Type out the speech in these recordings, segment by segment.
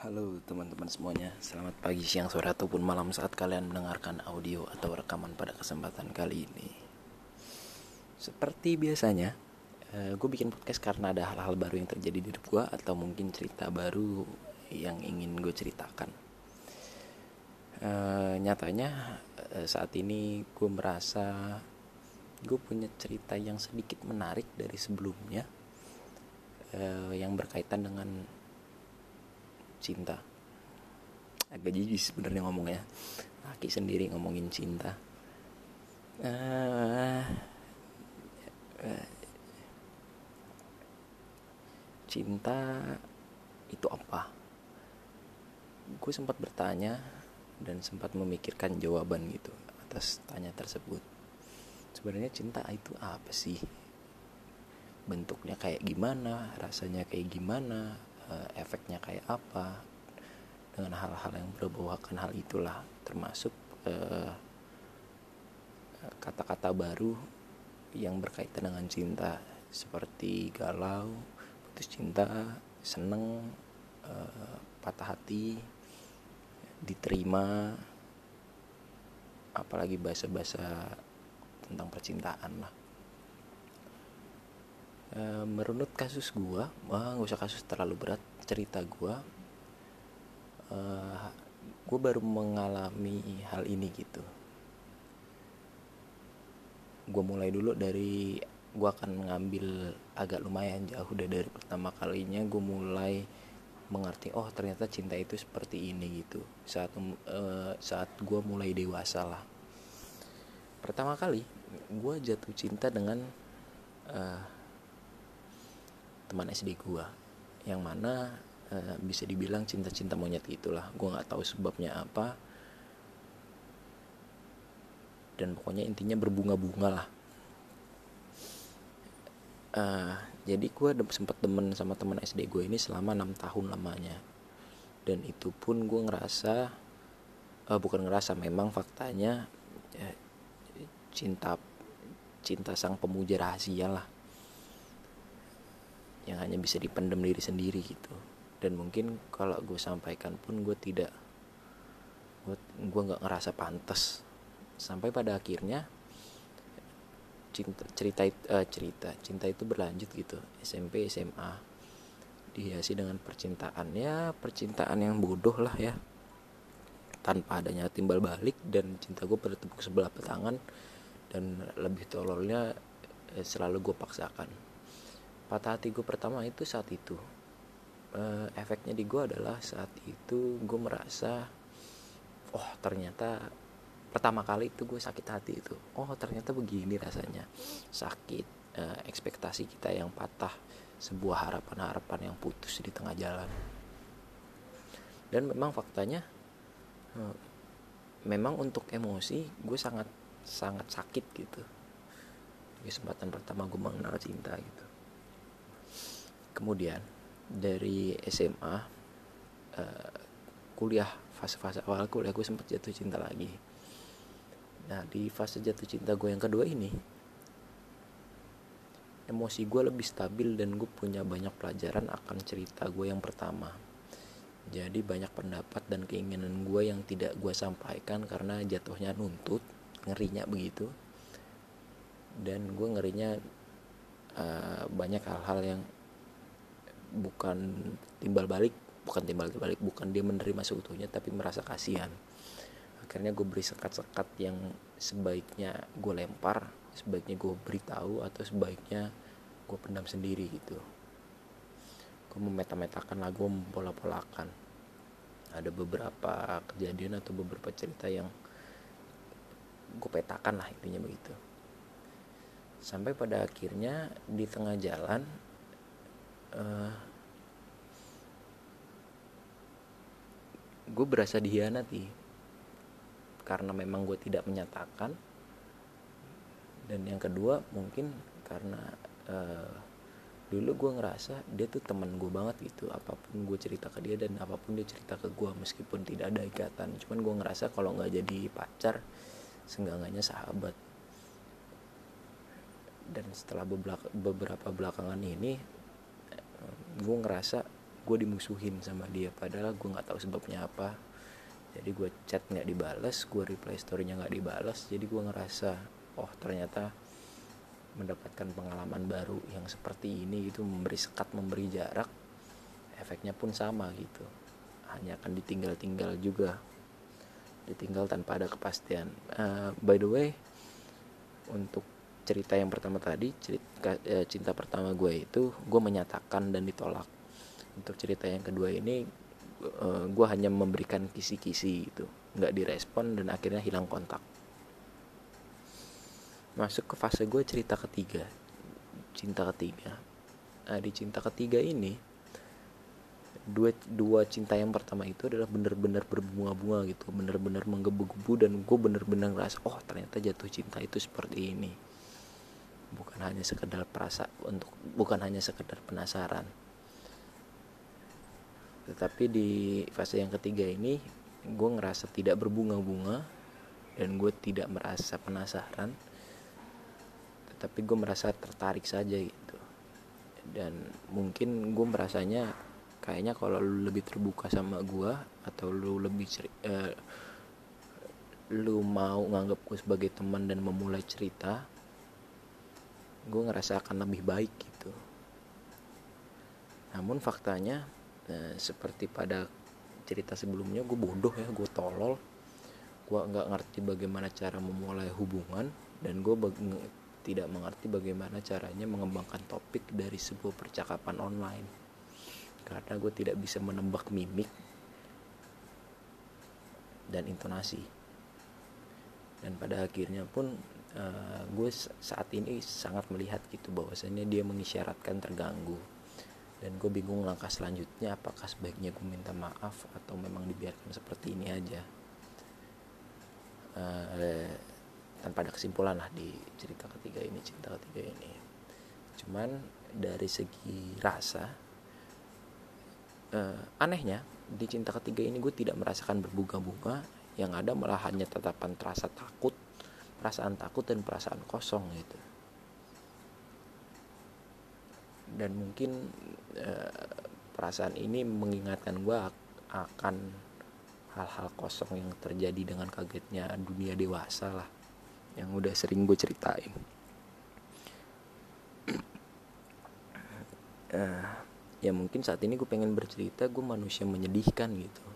Halo teman-teman semuanya, selamat pagi, siang, sore, ataupun malam saat kalian mendengarkan audio atau rekaman pada kesempatan kali ini. Seperti biasanya, eh, gue bikin podcast karena ada hal-hal baru yang terjadi di hidup gue atau mungkin cerita baru yang ingin gue ceritakan. Uh, nyatanya uh, saat ini gue merasa gue punya cerita yang sedikit menarik dari sebelumnya yang berkaitan dengan cinta. Agak jijik sebenarnya ngomongnya. Laki sendiri ngomongin cinta. Uh, uh, cinta itu apa? Gue sempat bertanya dan sempat memikirkan jawaban gitu atas tanya tersebut. Sebenarnya cinta itu apa sih? Bentuknya kayak gimana? Rasanya kayak gimana uh, efeknya kayak apa dengan hal-hal yang berbaukan hal itulah termasuk eh, kata-kata baru yang berkaitan dengan cinta seperti galau, putus cinta, seneng, uh, patah hati, diterima, apalagi bahasa-bahasa tentang percintaan lah. Eh, merunut kasus gua wah nggak usah kasus terlalu berat cerita gua uh, gua baru mengalami hal ini gitu. Gua mulai dulu dari gua akan mengambil agak lumayan jauh udah dari pertama kalinya gua mulai mengerti oh ternyata cinta itu seperti ini gitu. Saat uh, saat gue mulai dewasa lah. Pertama kali gue jatuh cinta dengan uh, teman SD gua yang mana uh, bisa dibilang cinta-cinta monyet itulah gua nggak tahu sebabnya apa. Dan pokoknya intinya berbunga-bunga lah. Uh, jadi gue sempat demen sama teman SD gue ini selama enam tahun lamanya. Dan itu pun gue ngerasa uh, bukan ngerasa memang faktanya ya, cinta cinta sang pemuja rahasia lah yang hanya bisa dipendam diri sendiri gitu. Dan mungkin kalau gue sampaikan pun gue tidak gue gue nggak ngerasa pantas. Sampai pada akhirnya cinta cerita uh, cerita cinta itu berlanjut gitu. SMP SMA dihiasi dengan percintaan. Ya percintaan yang bodoh lah ya. Tanpa adanya timbal balik dan cinta gue bertepuk sebelah tangan dan lebih tololnya eh, selalu gue paksakan patah hati gue pertama itu saat itu. Uh, efeknya di gue adalah saat itu gue merasa oh ternyata pertama kali itu gue sakit hati itu. Oh ternyata begini rasanya. Sakit uh, ekspektasi kita yang patah sebuah harapan-harapan yang putus di tengah jalan. Dan memang faktanya uh, memang untuk emosi gue sangat sangat sakit gitu. Kesempatan pertama gue mengenal cinta gitu kemudian dari SMA uh, eh, kuliah fase-fase awal kuliah gue sempat jatuh cinta lagi. Nah di fase jatuh cinta gue yang kedua ini emosi gue lebih stabil dan gue punya banyak pelajaran akan cerita gue yang pertama. Jadi banyak pendapat dan keinginan gue yang tidak gue sampaikan karena jatuhnya nuntut ngerinya begitu. Dan gue ngerinya uh, banyak hal-hal yang bukan timbal balik bukan timbal balik bukan dia menerima seutuhnya tapi merasa kasihan. Akhirnya gue beri sekat-sekat yang sebaiknya gue lempar sebaiknya gue beritahu atau sebaiknya gue pendam sendiri gitu. Gue memeta-metakan lagu mempola-polakan. Ada beberapa kejadian atau beberapa cerita yang gue petakan lah intinya begitu. Sampai pada akhirnya di tengah jalan uh, gue berasa dihianati. Karena memang gue tidak menyatakan. Dan yang kedua mungkin karena uh, dulu gue ngerasa dia tuh teman gue banget gitu. Apa pun gue cerita ke dia dan apa pun dia cerita ke gue meskipun tidak ada ikatan. Cuman gue ngerasa kalau nggak jadi pacar senggangannya sahabat. Dan setelah beberapa belakangan ini gue ngerasa gue dimusuhin sama dia padahal gue nggak tahu sebabnya apa. Jadi gue chat nggak dibales gue reply storynya nggak dibales. Jadi gue ngerasa oh ternyata mendapatkan pengalaman baru yang seperti ini itu memberi sekat memberi jarak efeknya pun sama gitu. Hanya akan ditinggal-tinggal juga. Ditinggal tanpa ada kepastian. Uh, by the way untuk cerita yang pertama tadi cerita uh, cinta pertama gue itu gue menyatakan dan ditolak. Untuk cerita yang kedua ini uh, gue hanya memberikan kisi-kisi itu. Nggak direspon dan akhirnya hilang kontak. Masuk ke fase gue cerita ketiga. Cinta ketiga. Nah, di cinta ketiga ini dua dua cinta yang pertama itu adalah bener-bener berbunga-bunga gitu. Bener-bener menggebu-gebu dan gue bener-bener ngerasa oh ternyata jatuh cinta itu seperti ini bukan hanya sekedar perasa untuk bukan hanya sekedar penasaran. Tetapi di fase yang ketiga ini gue ngerasa tidak berbunga-bunga dan gue tidak merasa penasaran. Tetapi gue merasa tertarik saja gitu. Dan mungkin gue merasanya kayaknya kalau lu lebih terbuka sama gua atau lu lebih ceri uh, lu mau nganggap gue sebagai teman dan memulai cerita gue ngerasa akan lebih baik gitu. Namun faktanya uh, seperti pada cerita sebelumnya gue bodoh ya gue tolol. Gue nggak ngerti bagaimana cara memulai hubungan dan gue tidak mengerti bagaimana caranya mengembangkan topik dari sebuah percakapan online. Karena gue tidak bisa menembak mimik dan intonasi. Dan pada akhirnya pun uh, gue saat ini sangat melihat gitu bahwasanya dia mengisyaratkan terganggu. Dan gue bingung langkah selanjutnya apakah sebaiknya gue minta maaf atau memang dibiarkan seperti ini aja. Uh, tanpa ada kesimpulan lah di cerita ketiga ini cinta ketiga ini. Cuman dari segi rasa uh, anehnya di cinta ketiga ini gue tidak merasakan berbunga-bunga yang ada malah hanya tatapan terasa takut perasaan takut dan perasaan kosong gitu. Dan mungkin uh, perasaan ini mengingatkan gue akan hal-hal kosong yang terjadi dengan kagetnya dunia dewasa lah yang udah sering gue ceritain. Uh, ya mungkin saat ini gue pengen bercerita gue manusia menyedihkan gitu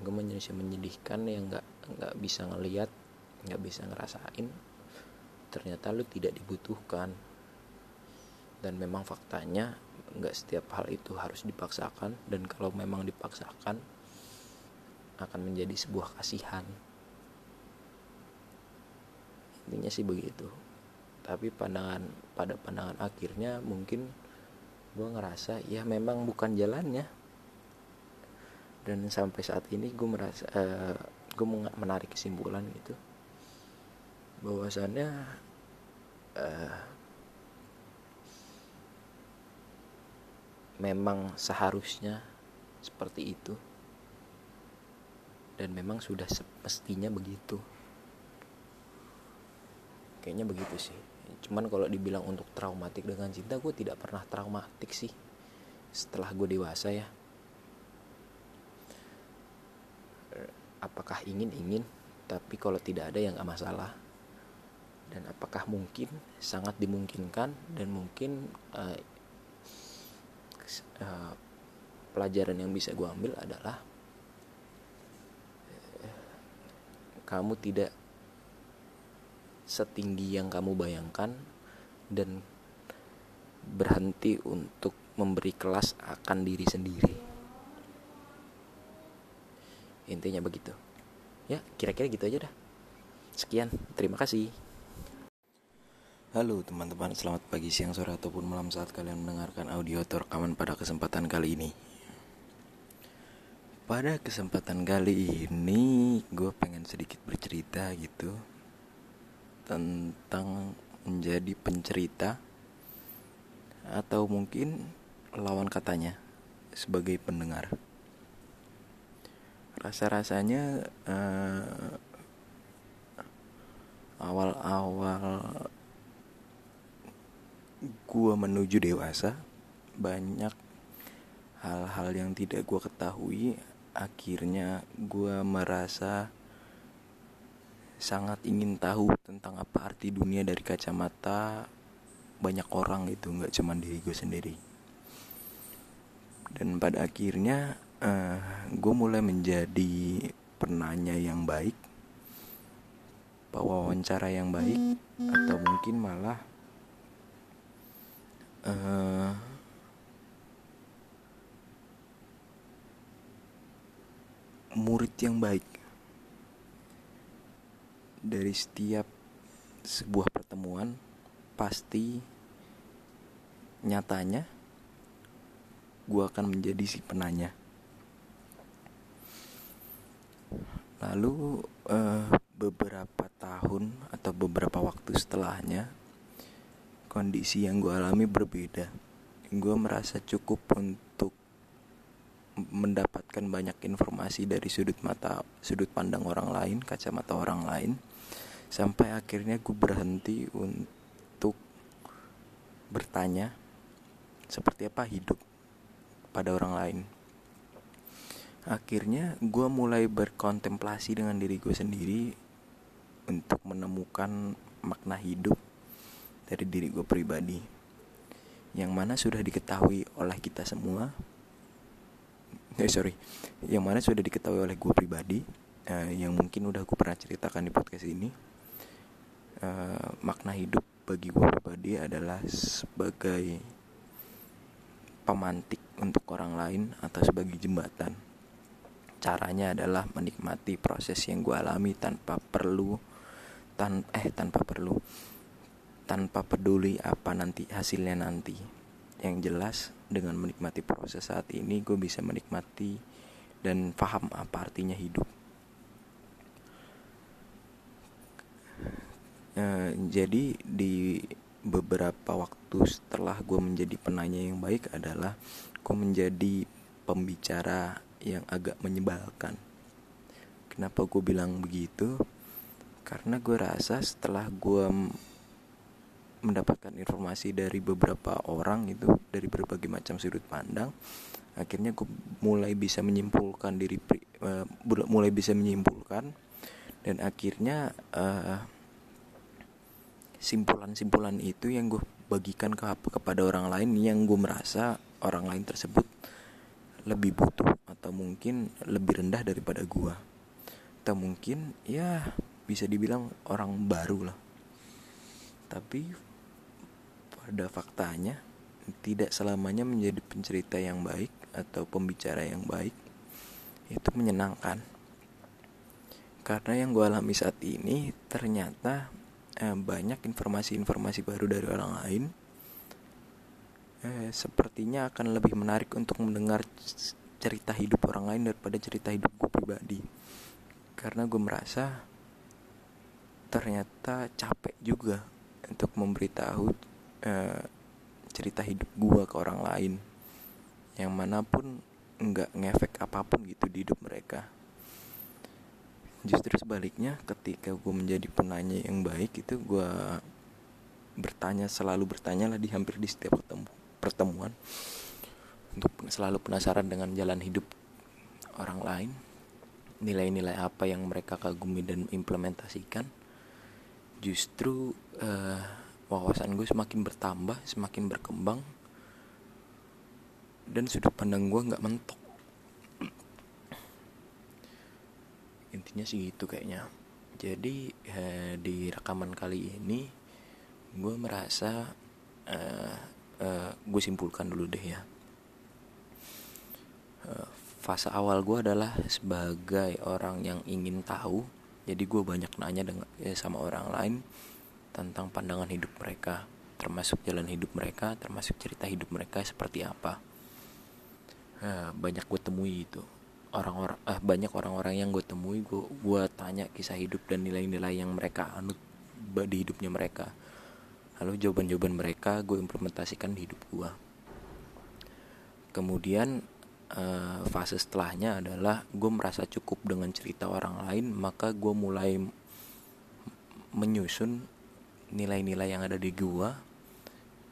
gue manusia menyedihkan yang nggak nggak bisa ngelihat nggak bisa ngerasain. Ternyata lu tidak dibutuhkan. Dan memang faktanya nggak setiap hal itu harus dipaksakan. Dan kalau memang dipaksakan akan menjadi sebuah kasihan. Intinya sih begitu. Tapi pandangan pada pandangan akhirnya mungkin gue ngerasa ya memang bukan jalannya dan sampai saat ini gue merasa uh, gue menarik kesimpulan gitu. Bahwasannya uh, memang seharusnya seperti itu. Dan memang sudah semestinya begitu. Kayaknya begitu sih. Cuman kalau dibilang untuk traumatik dengan cinta gue tidak pernah traumatik sih. Setelah gue dewasa ya eh, apakah ingin ingin tapi kalau tidak ada yang gak masalah dan apakah mungkin sangat dimungkinkan dan mungkin uh, uh, pelajaran yang bisa gue ambil adalah uh, kamu tidak setinggi yang kamu bayangkan dan berhenti untuk memberi kelas akan diri sendiri. Intinya begitu. Ya, kira-kira gitu aja dah. Sekian, terima kasih. Halo teman-teman, selamat pagi, siang, sore, ataupun malam saat kalian mendengarkan audio atau rekaman pada kesempatan kali ini. Pada kesempatan kali ini, gue pengen sedikit bercerita gitu tentang menjadi pencerita atau mungkin lawan katanya sebagai pendengar. Rasa-rasanya uh, awal-awal gua menuju dewasa banyak hal-hal yang tidak gue ketahui akhirnya gue merasa sangat ingin tahu tentang apa arti dunia dari kacamata banyak orang itu nggak cuma diri gue sendiri. Dan pada akhirnya uh, eh, gue mulai menjadi penanya yang baik wawancara yang baik atau mungkin malah uh, murid yang baik. Dari setiap sebuah pertemuan pasti nyatanya gue akan menjadi si penanya lalu uh, beberapa tahun atau beberapa waktu setelahnya kondisi yang gue alami berbeda. Gue merasa cukup untuk mendapatkan banyak informasi dari sudut mata sudut pandang orang lain kacamata orang lain sampai akhirnya gue berhenti untuk bertanya seperti apa hidup pada orang lain akhirnya gue mulai berkontemplasi dengan diri gue sendiri untuk menemukan makna hidup dari diri gue pribadi yang mana sudah diketahui oleh kita semua eh sorry yang mana sudah diketahui oleh gue pribadi uh, yang mungkin udah gue pernah ceritakan di podcast ini uh, makna hidup bagi gue pribadi adalah sebagai pemantik untuk orang lain atau sebagai jembatan. Caranya adalah menikmati proses yang gue alami tanpa perlu tan eh tanpa perlu tanpa peduli apa nanti hasilnya nanti. Yang jelas dengan menikmati proses saat ini gue bisa menikmati dan paham apa artinya hidup. Eh, jadi di beberapa waktu setelah gue menjadi penanya yang baik adalah gue menjadi pembicara yang agak menyebalkan. Kenapa gue bilang begitu? Karena gue rasa setelah gue mendapatkan informasi dari beberapa orang itu dari berbagai macam sudut pandang, akhirnya gue mulai bisa menyimpulkan diri, uh, mulai bisa menyimpulkan dan akhirnya uh, simpulan-simpulan itu yang gue bagikan ke kepada orang lain yang gue merasa orang lain tersebut lebih butuh atau mungkin lebih rendah daripada gue atau mungkin ya bisa dibilang orang baru lah. Tapi pada faktanya tidak selamanya menjadi pencerita yang baik atau pembicara yang baik itu menyenangkan. Karena yang gue alami saat ini ternyata eh, banyak informasi-informasi baru dari orang lain eh, sepertinya akan lebih menarik untuk mendengar cerita hidup orang lain daripada cerita hidup gue pribadi. Karena gue merasa ternyata capek juga untuk memberitahu eh, cerita hidup gue ke orang lain. Yang mana pun nggak ngefek apa pun gitu di hidup mereka. Justru sebaliknya ketika gue menjadi penanya yang baik itu gue bertanya selalu bertanya lah di hampir di setiap ketemu pertemuan untuk selalu penasaran dengan jalan hidup orang lain nilai-nilai apa yang mereka kagumi dan implementasikan. Justru uh, wawasan gue semakin bertambah semakin berkembang dan sudut pandang gue nggak mentok. Intinya sih gitu kayaknya. Jadi eh, di rekaman kali ini gue merasa eh, eh, gue simpulkan dulu deh ya. Eh, fase awal gue adalah sebagai orang yang ingin tahu jadi gue banyak nanya dengan eh, sama orang lain tentang pandangan hidup mereka termasuk jalan hidup mereka termasuk cerita hidup mereka seperti apa. Eh, banyak gue temui itu. Orang-orang eh, banyak orang-orang yang gue temui gue gue tanya kisah hidup dan nilai-nilai yang mereka anut di hidupnya mereka lalu jawaban-jawaban mereka gue implementasikan di hidup gue kemudian eh, fase setelahnya adalah gue merasa cukup dengan cerita orang lain maka gue mulai menyusun nilai-nilai yang ada di gue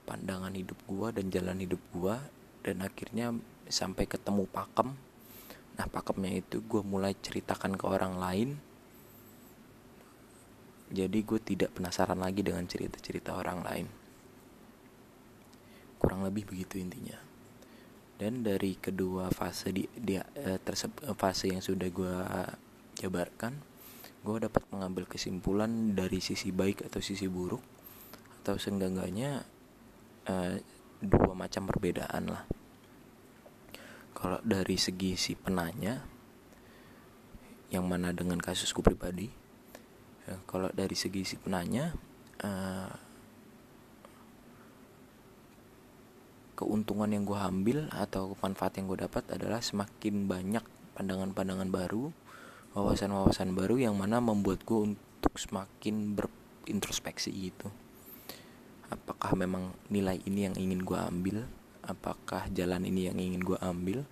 pandangan hidup gue dan jalan hidup gue dan akhirnya sampai ketemu pakem. Nah pakemnya itu gue mulai ceritakan ke orang lain jadi gue tidak penasaran lagi dengan cerita-cerita orang lain. Kurang lebih begitu intinya. Dan dari kedua fase di dia eh, fase yang sudah gue jabarkan gue dapat mengambil kesimpulan dari sisi baik atau sisi buruk atau seenggaknya eh, dua macam perbedaan lah. Kalau dari segi si penanya yang mana dengan kasusku pribadi ya, kalau dari segi si penanya uh, keuntungan yang gue ambil atau manfaat yang gue dapat adalah semakin banyak pandangan-pandangan baru wawasan-wawasan baru yang mana membuat gue untuk semakin berintrospeksi gitu. Apakah memang nilai ini yang ingin gue ambil? Apakah jalan ini yang ingin gue ambil?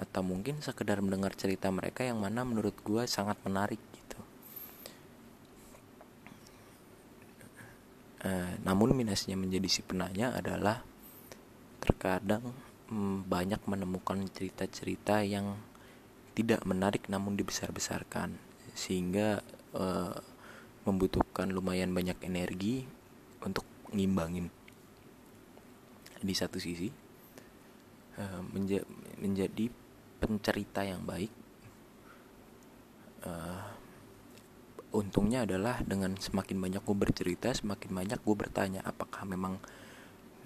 Atau mungkin sekedar mendengar cerita mereka yang mana menurut gue sangat menarik gitu e, namun minusnya menjadi si penanya adalah terkadang mm, banyak menemukan cerita-cerita yang tidak menarik namun dibesar-besarkan. Sehingga e, membutuhkan lumayan banyak energi untuk ngimbangin. Di satu sisi uh, menja menjadi pencerita yang baik uh, untungnya adalah dengan semakin banyak gue bercerita semakin banyak gue bertanya apakah memang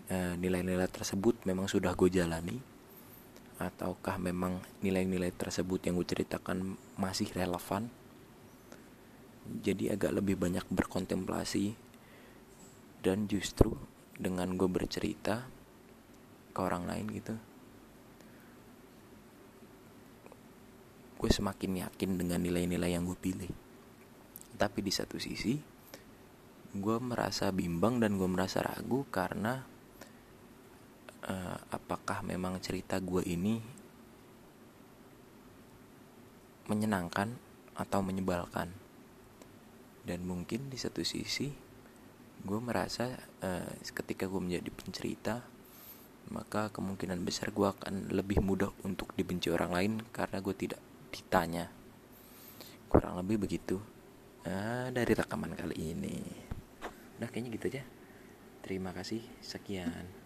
eh, nilai-nilai uh, tersebut memang sudah gue jalani ataukah memang nilai-nilai tersebut yang gue ceritakan masih relevan. Jadi agak lebih banyak berkontemplasi dan justru dengan gue bercerita ke orang lain gitu gue semakin yakin dengan nilai-nilai yang gue pilih tapi di satu sisi gue merasa bimbang dan gue merasa ragu karena uh, apakah memang cerita gue ini menyenangkan atau menyebalkan. Dan mungkin di satu sisi gue merasa uh, ketika gue menjadi pencerita maka kemungkinan besar gue akan lebih mudah untuk dibenci orang lain karena gue tidak ditanya. Kurang lebih begitu nah, dari rekaman kali ini. Udah kayaknya gitu aja. Terima kasih. Sekian